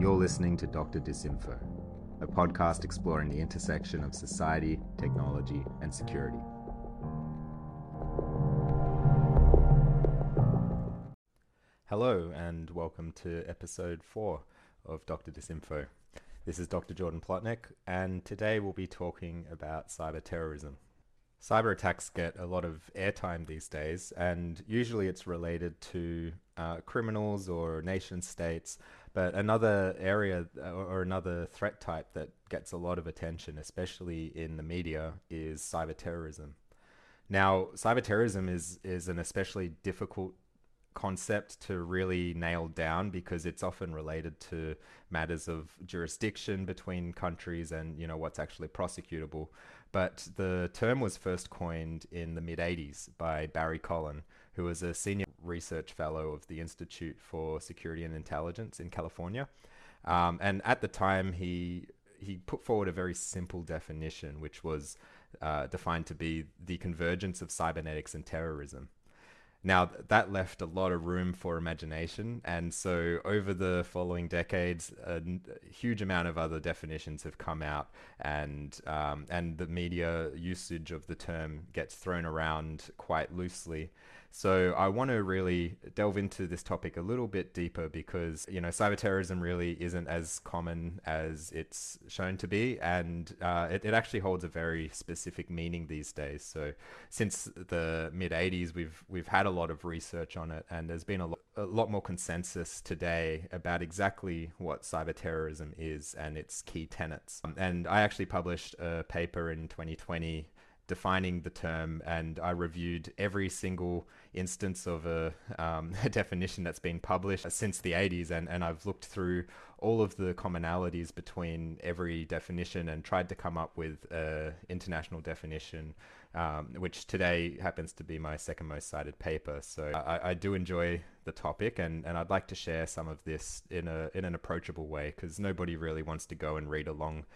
You're listening to Dr. Disinfo, a podcast exploring the intersection of society, technology, and security. Hello, and welcome to episode 4 of Dr. Disinfo. This is Dr. Jordan Plotnek, and today we'll be talking about cyber terrorism. Cyber attacks get a lot of airtime these days, and usually it's related to uh, criminals or nation states. But another area uh, or another threat type that gets a lot of attention, especially in the media, is cyber terrorism. Now, cyber terrorism is, is an especially difficult concept to really nail down because it's often related to matters of jurisdiction between countries and you know what's actually prosecutable but the term was first coined in the mid 80s by Barry Collin who was a senior research fellow of the Institute for Security and Intelligence in California. Um, and at the time he he put forward a very simple definition which was uh, defined to be the convergence of cybernetics and terrorism now, that left a lot of room for imagination. And so, over the following decades, a huge amount of other definitions have come out, and, um, and the media usage of the term gets thrown around quite loosely. So I want to really delve into this topic a little bit deeper because you know cyber terrorism really isn't as common as it's shown to be, and uh, it, it actually holds a very specific meaning these days. So since the mid '80s, we've we've had a lot of research on it, and there's been a lot, a lot more consensus today about exactly what cyber terrorism is and its key tenets. And I actually published a paper in 2020 defining the term, and I reviewed every single instance of a, um, a, definition that's been published since the 80s, and, and I've looked through all of the commonalities between every definition and tried to come up with an international definition, um, which today happens to be my second most cited paper. So I, I do enjoy the topic, and, and I'd like to share some of this in a in an approachable way because nobody really wants to go and read a long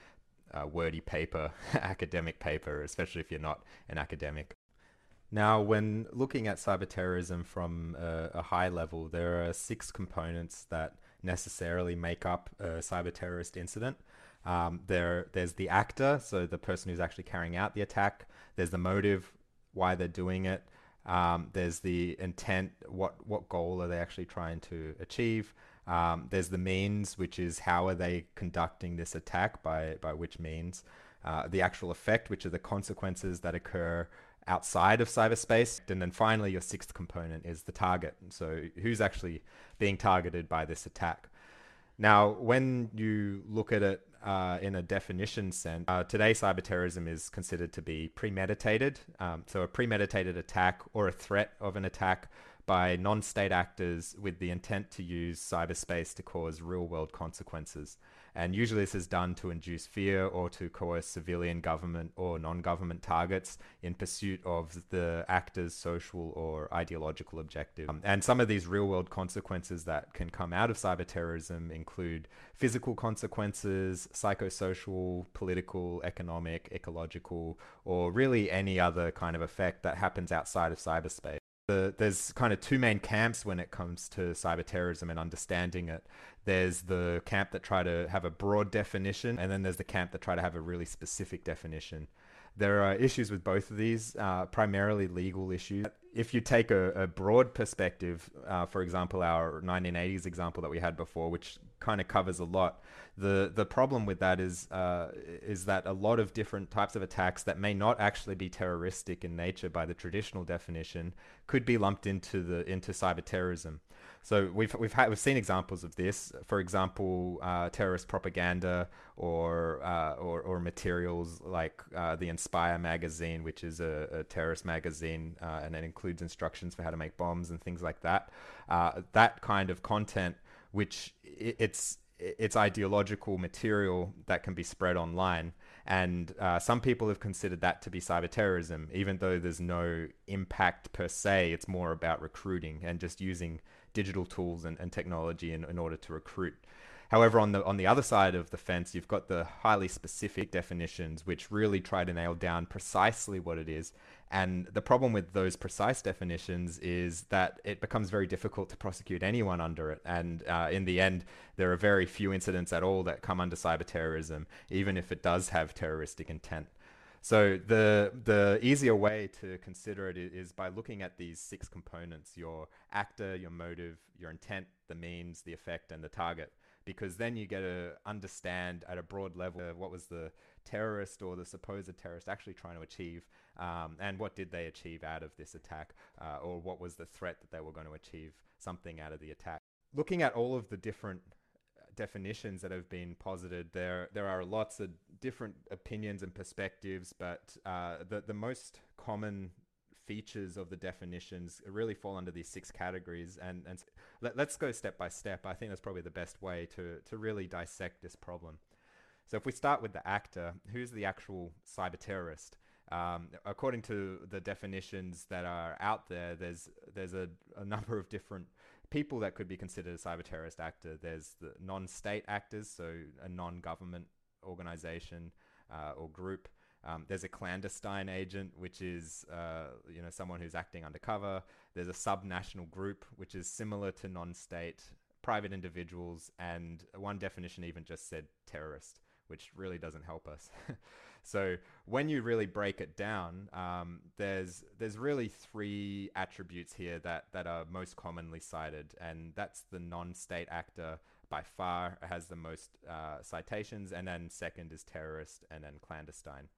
uh, wordy paper, academic paper, especially if you're not an academic. Now, when looking at cyber terrorism from a, a, high level, there are six components that necessarily make up a cyber terrorist incident. Um, there, there's the actor, so the person who's actually carrying out the attack. There's the motive, why they're doing it. Um, there's the intent, what what goal are they actually trying to achieve? Um, there's the means, which is how are they conducting this attack, by, by which means. Uh, the actual effect, which are the consequences that occur outside of cyberspace. And then finally, your sixth component is the target. So, who's actually being targeted by this attack? Now, when you look at it uh, in a definition sense, uh, today cyber terrorism is considered to be premeditated. Um, so, a premeditated attack or a threat of an attack by non state actors with the intent to use cyberspace to cause real world consequences. And usually this is done to induce fear or to coerce civilian government or non government targets in pursuit of the actor's social or ideological objective. Um, and some of these real world consequences that can come out of cyber terrorism include physical consequences, psychosocial, political, economic, ecological, or really any other kind of effect that happens outside of cyberspace the, there's kind of two main camps when it comes to cyber terrorism and understanding it. There's the camp that try to have a broad definition, and then there's the camp that try to have a really specific definition. There are issues with both of these, uh, primarily legal issues. If you take a, a broad perspective, uh, for example, our 1980s example that we had before, which kind of covers a lot, the the problem with that is uh, is that a lot of different types of attacks that may not actually be terroristic in nature by the traditional definition could be lumped into the into cyber terrorism. So we've we've had we've seen examples of this. For example, uh, terrorist propaganda or, uh, or or materials like uh, the Inspire magazine, which is a, a terrorist magazine, uh, and it includes instructions for how to make bombs and things like that. Uh, that kind of content, which it's it's ideological material that can be spread online. And uh, some people have considered that to be cyber terrorism, even though there's no impact per se. It's more about recruiting and just using digital tools and, and technology in, in order to recruit. However, on the on the other side of the fence, you've got the highly specific definitions, which really try to nail down precisely what it is. And the problem with those precise definitions is that it becomes very difficult to prosecute anyone under it. And uh, in the end, there are very few incidents at all that come under cyber terrorism, even if it does have terroristic intent. So the the easier way to consider it is by looking at these six components: your actor, your motive, your intent, the means, the effect, and the target. Because then you get to understand at a broad level what was the terrorist or the supposed terrorist actually trying to achieve, um, and what did they achieve out of this attack, uh, or what was the threat that they were going to achieve something out of the attack. Looking at all of the different definitions that have been posited. There there are lots of different opinions and perspectives, but uh, the the most common features of the definitions really fall under these six categories. And and let, us go step by step. I think that's probably the best way to to really dissect this problem. So if we start with the actor, who's the actual cyber terrorist? Um, according to the definitions that are out there, there's there's a, a number of different people that could be considered a cyber terrorist actor. There's the non-state actors, so a non-government organization uh, or group. Um, there's a clandestine agent, which is uh, you know someone who's acting undercover. There's a subnational group, which is similar to non-state private individuals, and one definition even just said terrorist, which really doesn't help us. So when you really break it down, um, there's there's really three attributes here that that are most commonly cited, and that's the non-state actor by far has the most uh, citations, and then second is terrorist, and then clandestine.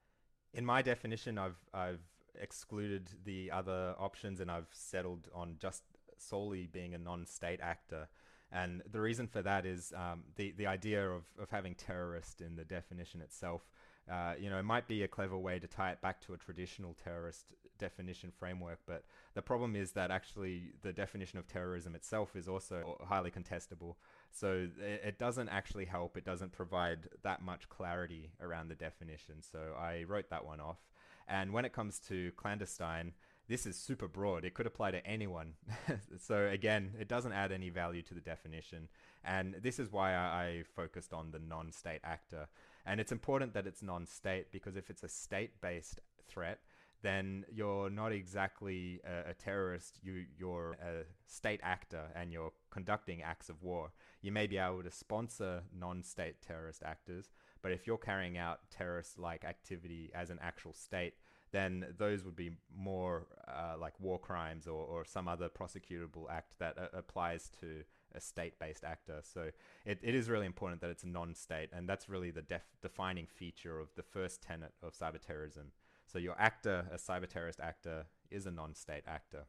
In my definition, I've I've excluded the other options, and I've settled on just solely being a non-state actor. And the reason for that is um, the the idea of, of having terrorist in the definition itself uh, you know, it might be a clever way to tie it back to a traditional terrorist definition framework, but the problem is that actually the definition of terrorism itself is also highly contestable. So it, it doesn't actually help. It doesn't provide that much clarity around the definition. So I wrote that one off. And when it comes to clandestine, this is super broad. It could apply to anyone. so again, it doesn't add any value to the definition. And this is why I, I focused on the non-state actor. And it's important that it's non-state because if it's a state-based threat, then you're not exactly a, a, terrorist. You, you're a state actor and you're conducting acts of war. You may be able to sponsor non-state terrorist actors, but if you're carrying out terrorist-like activity as an actual state, then those would be more uh, like war crimes or, or some other prosecutable act that uh, applies to a state-based actor. So it, it is really important that it's non-state, and that's really the def- defining feature of the first tenet of cyber terrorism. So your actor, a cyber terrorist actor, is a non-state actor.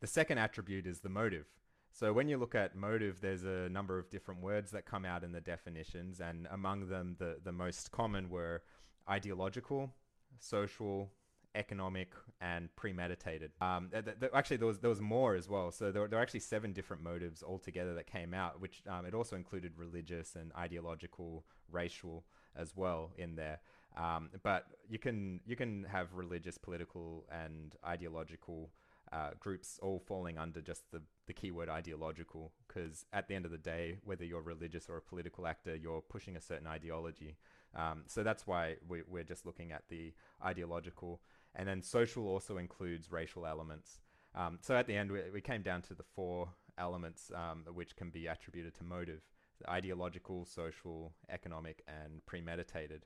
The second attribute is the motive. So when you look at motive, there's a number of different words that come out in the definitions, and among them, the, the most common were ideological, social, economic, and premeditated. Um, th- th- actually, there was there was more as well. So there, there were actually seven different motives altogether that came out, which um, it also included religious and ideological, racial as well in there. Um, but you can you can have religious, political, and ideological uh, groups all falling under just the, the keyword ideological because at the end of the day, whether you're religious or a political actor, you're pushing a certain ideology. Um, so that's why we, we're just looking at the ideological. And then social also includes racial elements. Um, so at the end, we, we, came down to the four elements um, which can be attributed to motive ideological, social, economic, and premeditated.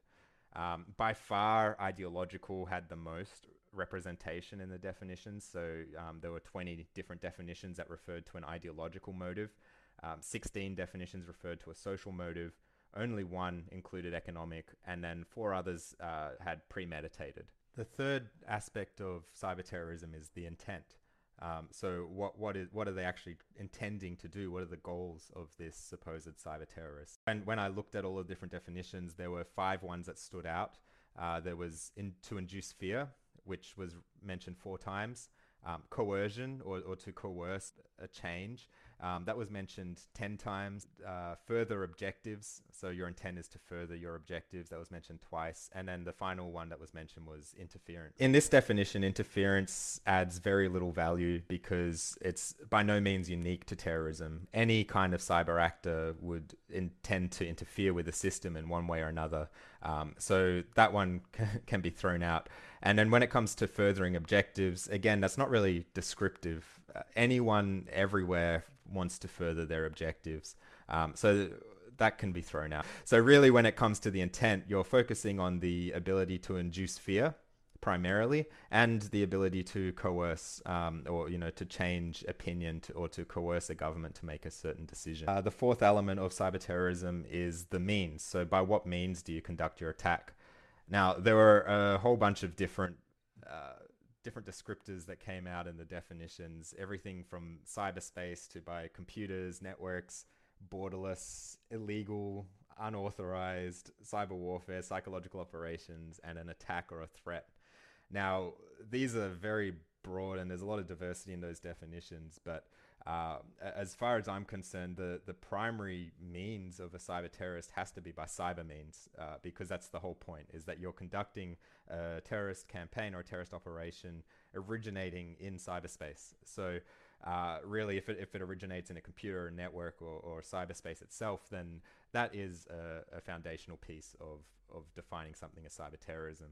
Um, by far, ideological had the most representation in the definitions. So um, there were 20 different definitions that referred to an ideological motive. Um, 16 definitions referred to a social motive. Only one included economic, and then four others uh, had premeditated. The third aspect of cyber terrorism is the intent. Um, so what what is what are they actually intending to do? What are the goals of this supposed cyber terrorist? And when I looked at all the different definitions, there were five ones that stood out. Uh, there was in, to induce fear, which was mentioned four times. um, coercion or, or to coerce a change. Um, that was mentioned 10 times. Uh, further objectives. So your intent is to further your objectives. That was mentioned twice. And then the final one that was mentioned was interference. In this definition, interference adds very little value because it's by no means unique to terrorism. Any kind of cyber actor would intend to interfere with the system in one way or another. Um, so that one can be thrown out. And then when it comes to furthering objectives, again, that's not really descriptive. Uh, anyone everywhere wants to further their objectives. Um, so that can be thrown out. So really, when it comes to the intent, you're focusing on the ability to induce fear primarily and the ability to coerce um, or you know to change opinion to, or to coerce a government to make a certain decision uh, the fourth element of cyber terrorism is the means so by what means do you conduct your attack now there are a whole bunch of different uh, different descriptors that came out in the definitions everything from cyberspace to by computers networks borderless illegal unauthorized cyber warfare psychological operations and an attack or a threat. Now, these are very broad and there's a lot of diversity in those definitions, but uh, as far as I'm concerned, the, the primary means of a cyber terrorist has to be by cyber means, uh, because that's the whole point, is that you're conducting a terrorist campaign or a terrorist operation originating in cyberspace. So uh, really, if it, if it originates in a computer network or, or cyberspace itself, then that is a, a foundational piece of, of defining something as cyber terrorism.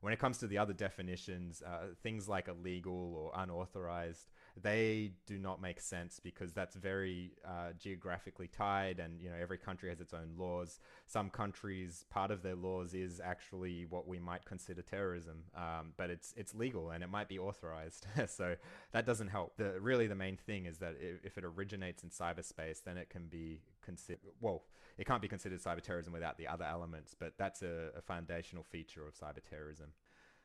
When it comes to the other definitions, uh, things like illegal or unauthorized, they do not make sense because that's very uh, geographically tied, and you know every country has its own laws. Some countries, part of their laws is actually what we might consider terrorism, um, but it's it's legal and it might be authorized. so that doesn't help. The really the main thing is that if, it originates in cyberspace, then it can be considered well it can't be considered cyber terrorism without the other elements, but that's a, a foundational feature of cyber terrorism.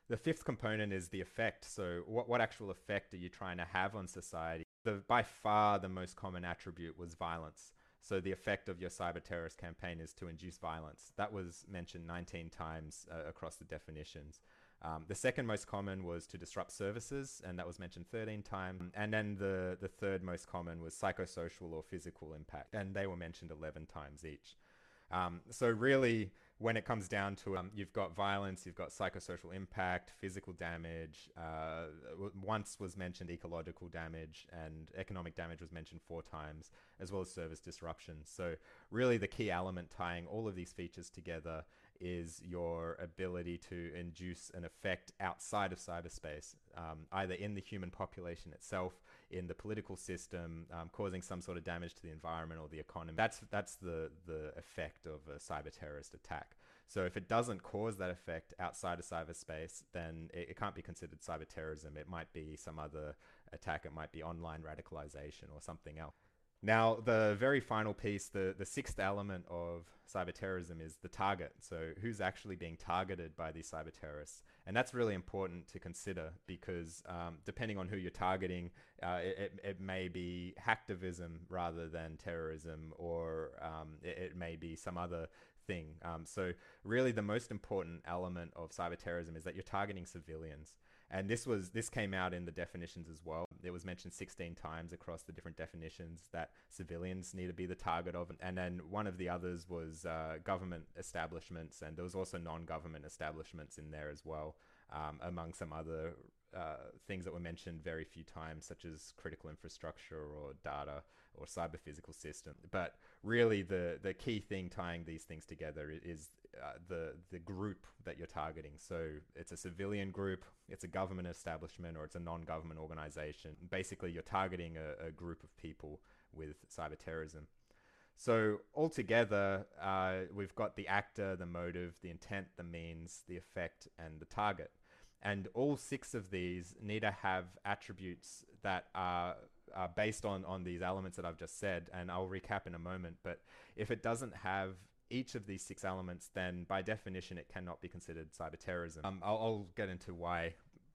The fifth component is the effect. So, what, what actual effect are you trying to have on society? The, by far, the most common attribute was violence. So, the effect of your cyber terrorist campaign is to induce violence. That was mentioned 19 times uh, across the definitions. Um, the second most common was to disrupt services, and that was mentioned 13 times. And then the, the third most common was psychosocial or physical impact, and they were mentioned 11 times each. Um, so really, when it comes down to um, you've got violence, you've got psychosocial impact, physical damage. Uh, once was mentioned ecological damage, and economic damage was mentioned four times, as well as service disruption. So really, the key element tying all of these features together is your ability to induce an effect outside of cyberspace, um, either in the human population itself, in the political system, um, causing some sort of damage to the environment or the economy. That's that's the the effect of a cyber terrorist attack. So if it doesn't cause that effect outside of cyberspace, then it, it can't be considered cyber terrorism. It might be some other attack. It might be online radicalization or something else. Now, the very final piece, the, the sixth element of cyber terrorism is the target. So, who's actually being targeted by these cyber terrorists? And that's really important to consider because um, depending on who you're targeting, uh, it, it, may be hacktivism rather than terrorism, or um, it, it, may be some other thing. Um, so, really, the most important element of cyber terrorism is that you're targeting civilians and this was this came out in the definitions as well. It was mentioned 16 times across the different definitions that civilians need to be the target of, and then one of the others was uh, government establishments, and there was also non-government establishments in there as well, um, among some other uh, things that were mentioned very few times, such as critical infrastructure or data or cyber physical system. But really, the the key thing tying these things together is uh, the the group that you're targeting. So it's a civilian group, it's a government establishment, or it's a non-government organization. Basically, you're targeting a, a group of people with cyber terrorism. So altogether, uh, we've got the actor, the motive, the intent, the means, the effect, and the target. And all six of these need to have attributes that are, are based on, on these elements that I've just said. And I'll recap in a moment. But if it doesn't have each of these six elements, then by definition, it cannot be considered cyber terrorism. Um, I'll, I'll, get into why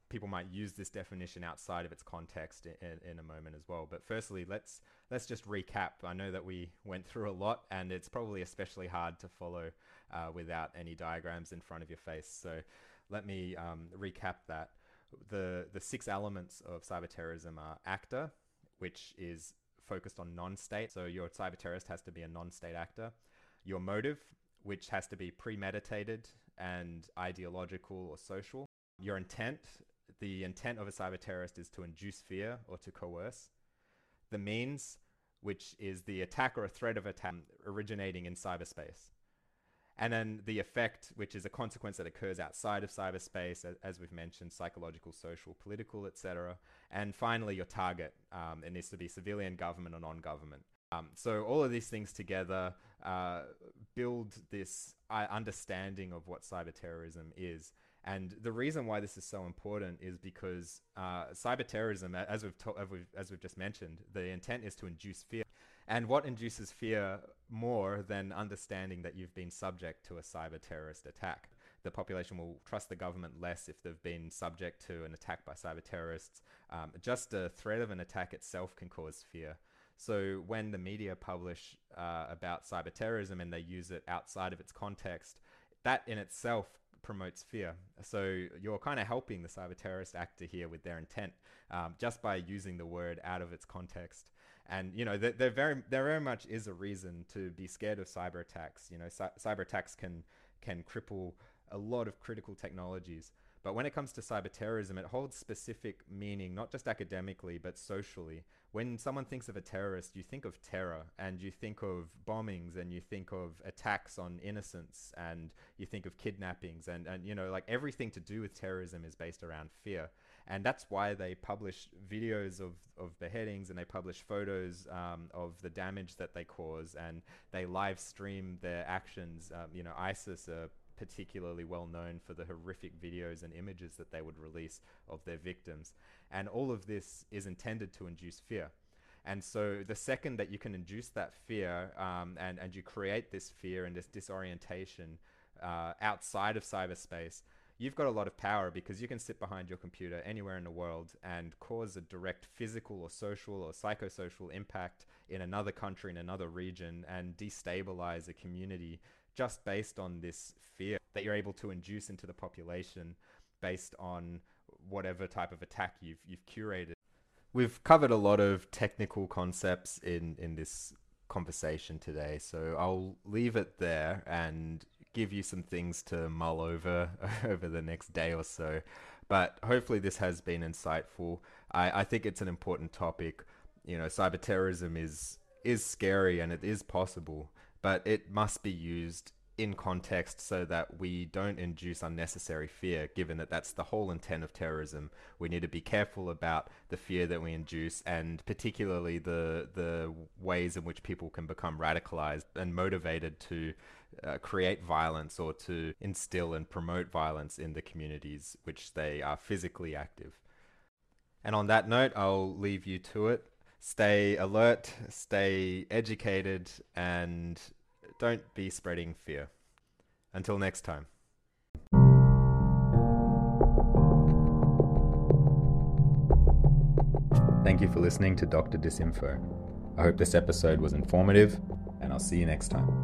people might use this definition outside of its context in, in, a moment as well. But firstly, let's let's just recap. I know that we went through a lot, and it's probably especially hard to follow uh, without any diagrams in front of your face. So let me um, recap that. the the six elements of cyber terrorism are actor, which is focused on non-state. So your cyber terrorist has to be a non-state actor. Your motive, which has to be premeditated and ideological or social. Your intent, the intent of a cyber terrorist is to induce fear or to coerce. The means, which is the attack or a threat of attack originating in cyberspace. And then the effect, which is a consequence that occurs outside of cyberspace, as, we've mentioned, psychological, social, political, etc. And finally, your target. Um, it needs to be civilian, government, or non-government. Um, so all of these things together uh, build this uh, understanding of what cyber terrorism is. And the reason why this is so important is because uh, cyber terrorism, as we've, to- as we've as we've just mentioned, the intent is to induce fear. And what induces fear more than understanding that you've been subject to a cyber terrorist attack? The population will trust the government less if they've been subject to an attack by cyber terrorists. Um, just the threat of an attack itself can cause fear. So when the media publish uh, about cyber terrorism and they use it outside of its context, that in itself promotes fear. So you're kind of helping the cyber terrorist actor here with their intent um, just by using the word out of its context. And you know, there, there very there very much is a reason to be scared of cyber attacks. You know, cyber attacks can can cripple a lot of critical technologies. But when it comes to cyber terrorism, it holds specific meaning, not just academically, but socially. When someone thinks of a terrorist, you think of terror and you think of bombings and you think of attacks on innocents and you think of kidnappings and, and you know, like everything to do with terrorism is based around fear. And that's why they publish videos of, of beheadings and they publish photos um, of the damage that they cause and they live stream their actions. Um, you know, ISIS are particularly well known for the horrific videos and images that they would release of their victims. And all of this is intended to induce fear. And so the second that you can induce that fear um, and, and you create this fear and this disorientation uh, outside of cyberspace, you've got a lot of power because you can sit behind your computer anywhere in the world and cause a direct physical or social or psychosocial impact in another country, in another region, and destabilize a community just based on this fear that you're able to induce into the population based on whatever type of attack you've you've curated. We've covered a lot of technical concepts in in this conversation today, so I'll leave it there and give you some things to mull over over the next day or so. But hopefully, this has been insightful. I, I think it's an important topic. You know, cyber terrorism is is scary and it is possible, but it must be used in context so that we don't induce unnecessary fear, given that that's the whole intent of terrorism. We need to be careful about the fear that we induce and particularly the, the ways in which people can become radicalized and motivated to uh, create violence or to instill and promote violence in the communities which they are physically active. And on that note, I'll leave you to it. Stay alert, stay educated, and don't be spreading fear. Until next time. Thank you for listening to Dr. Disinfo. I hope this episode was informative, and I'll see you next time.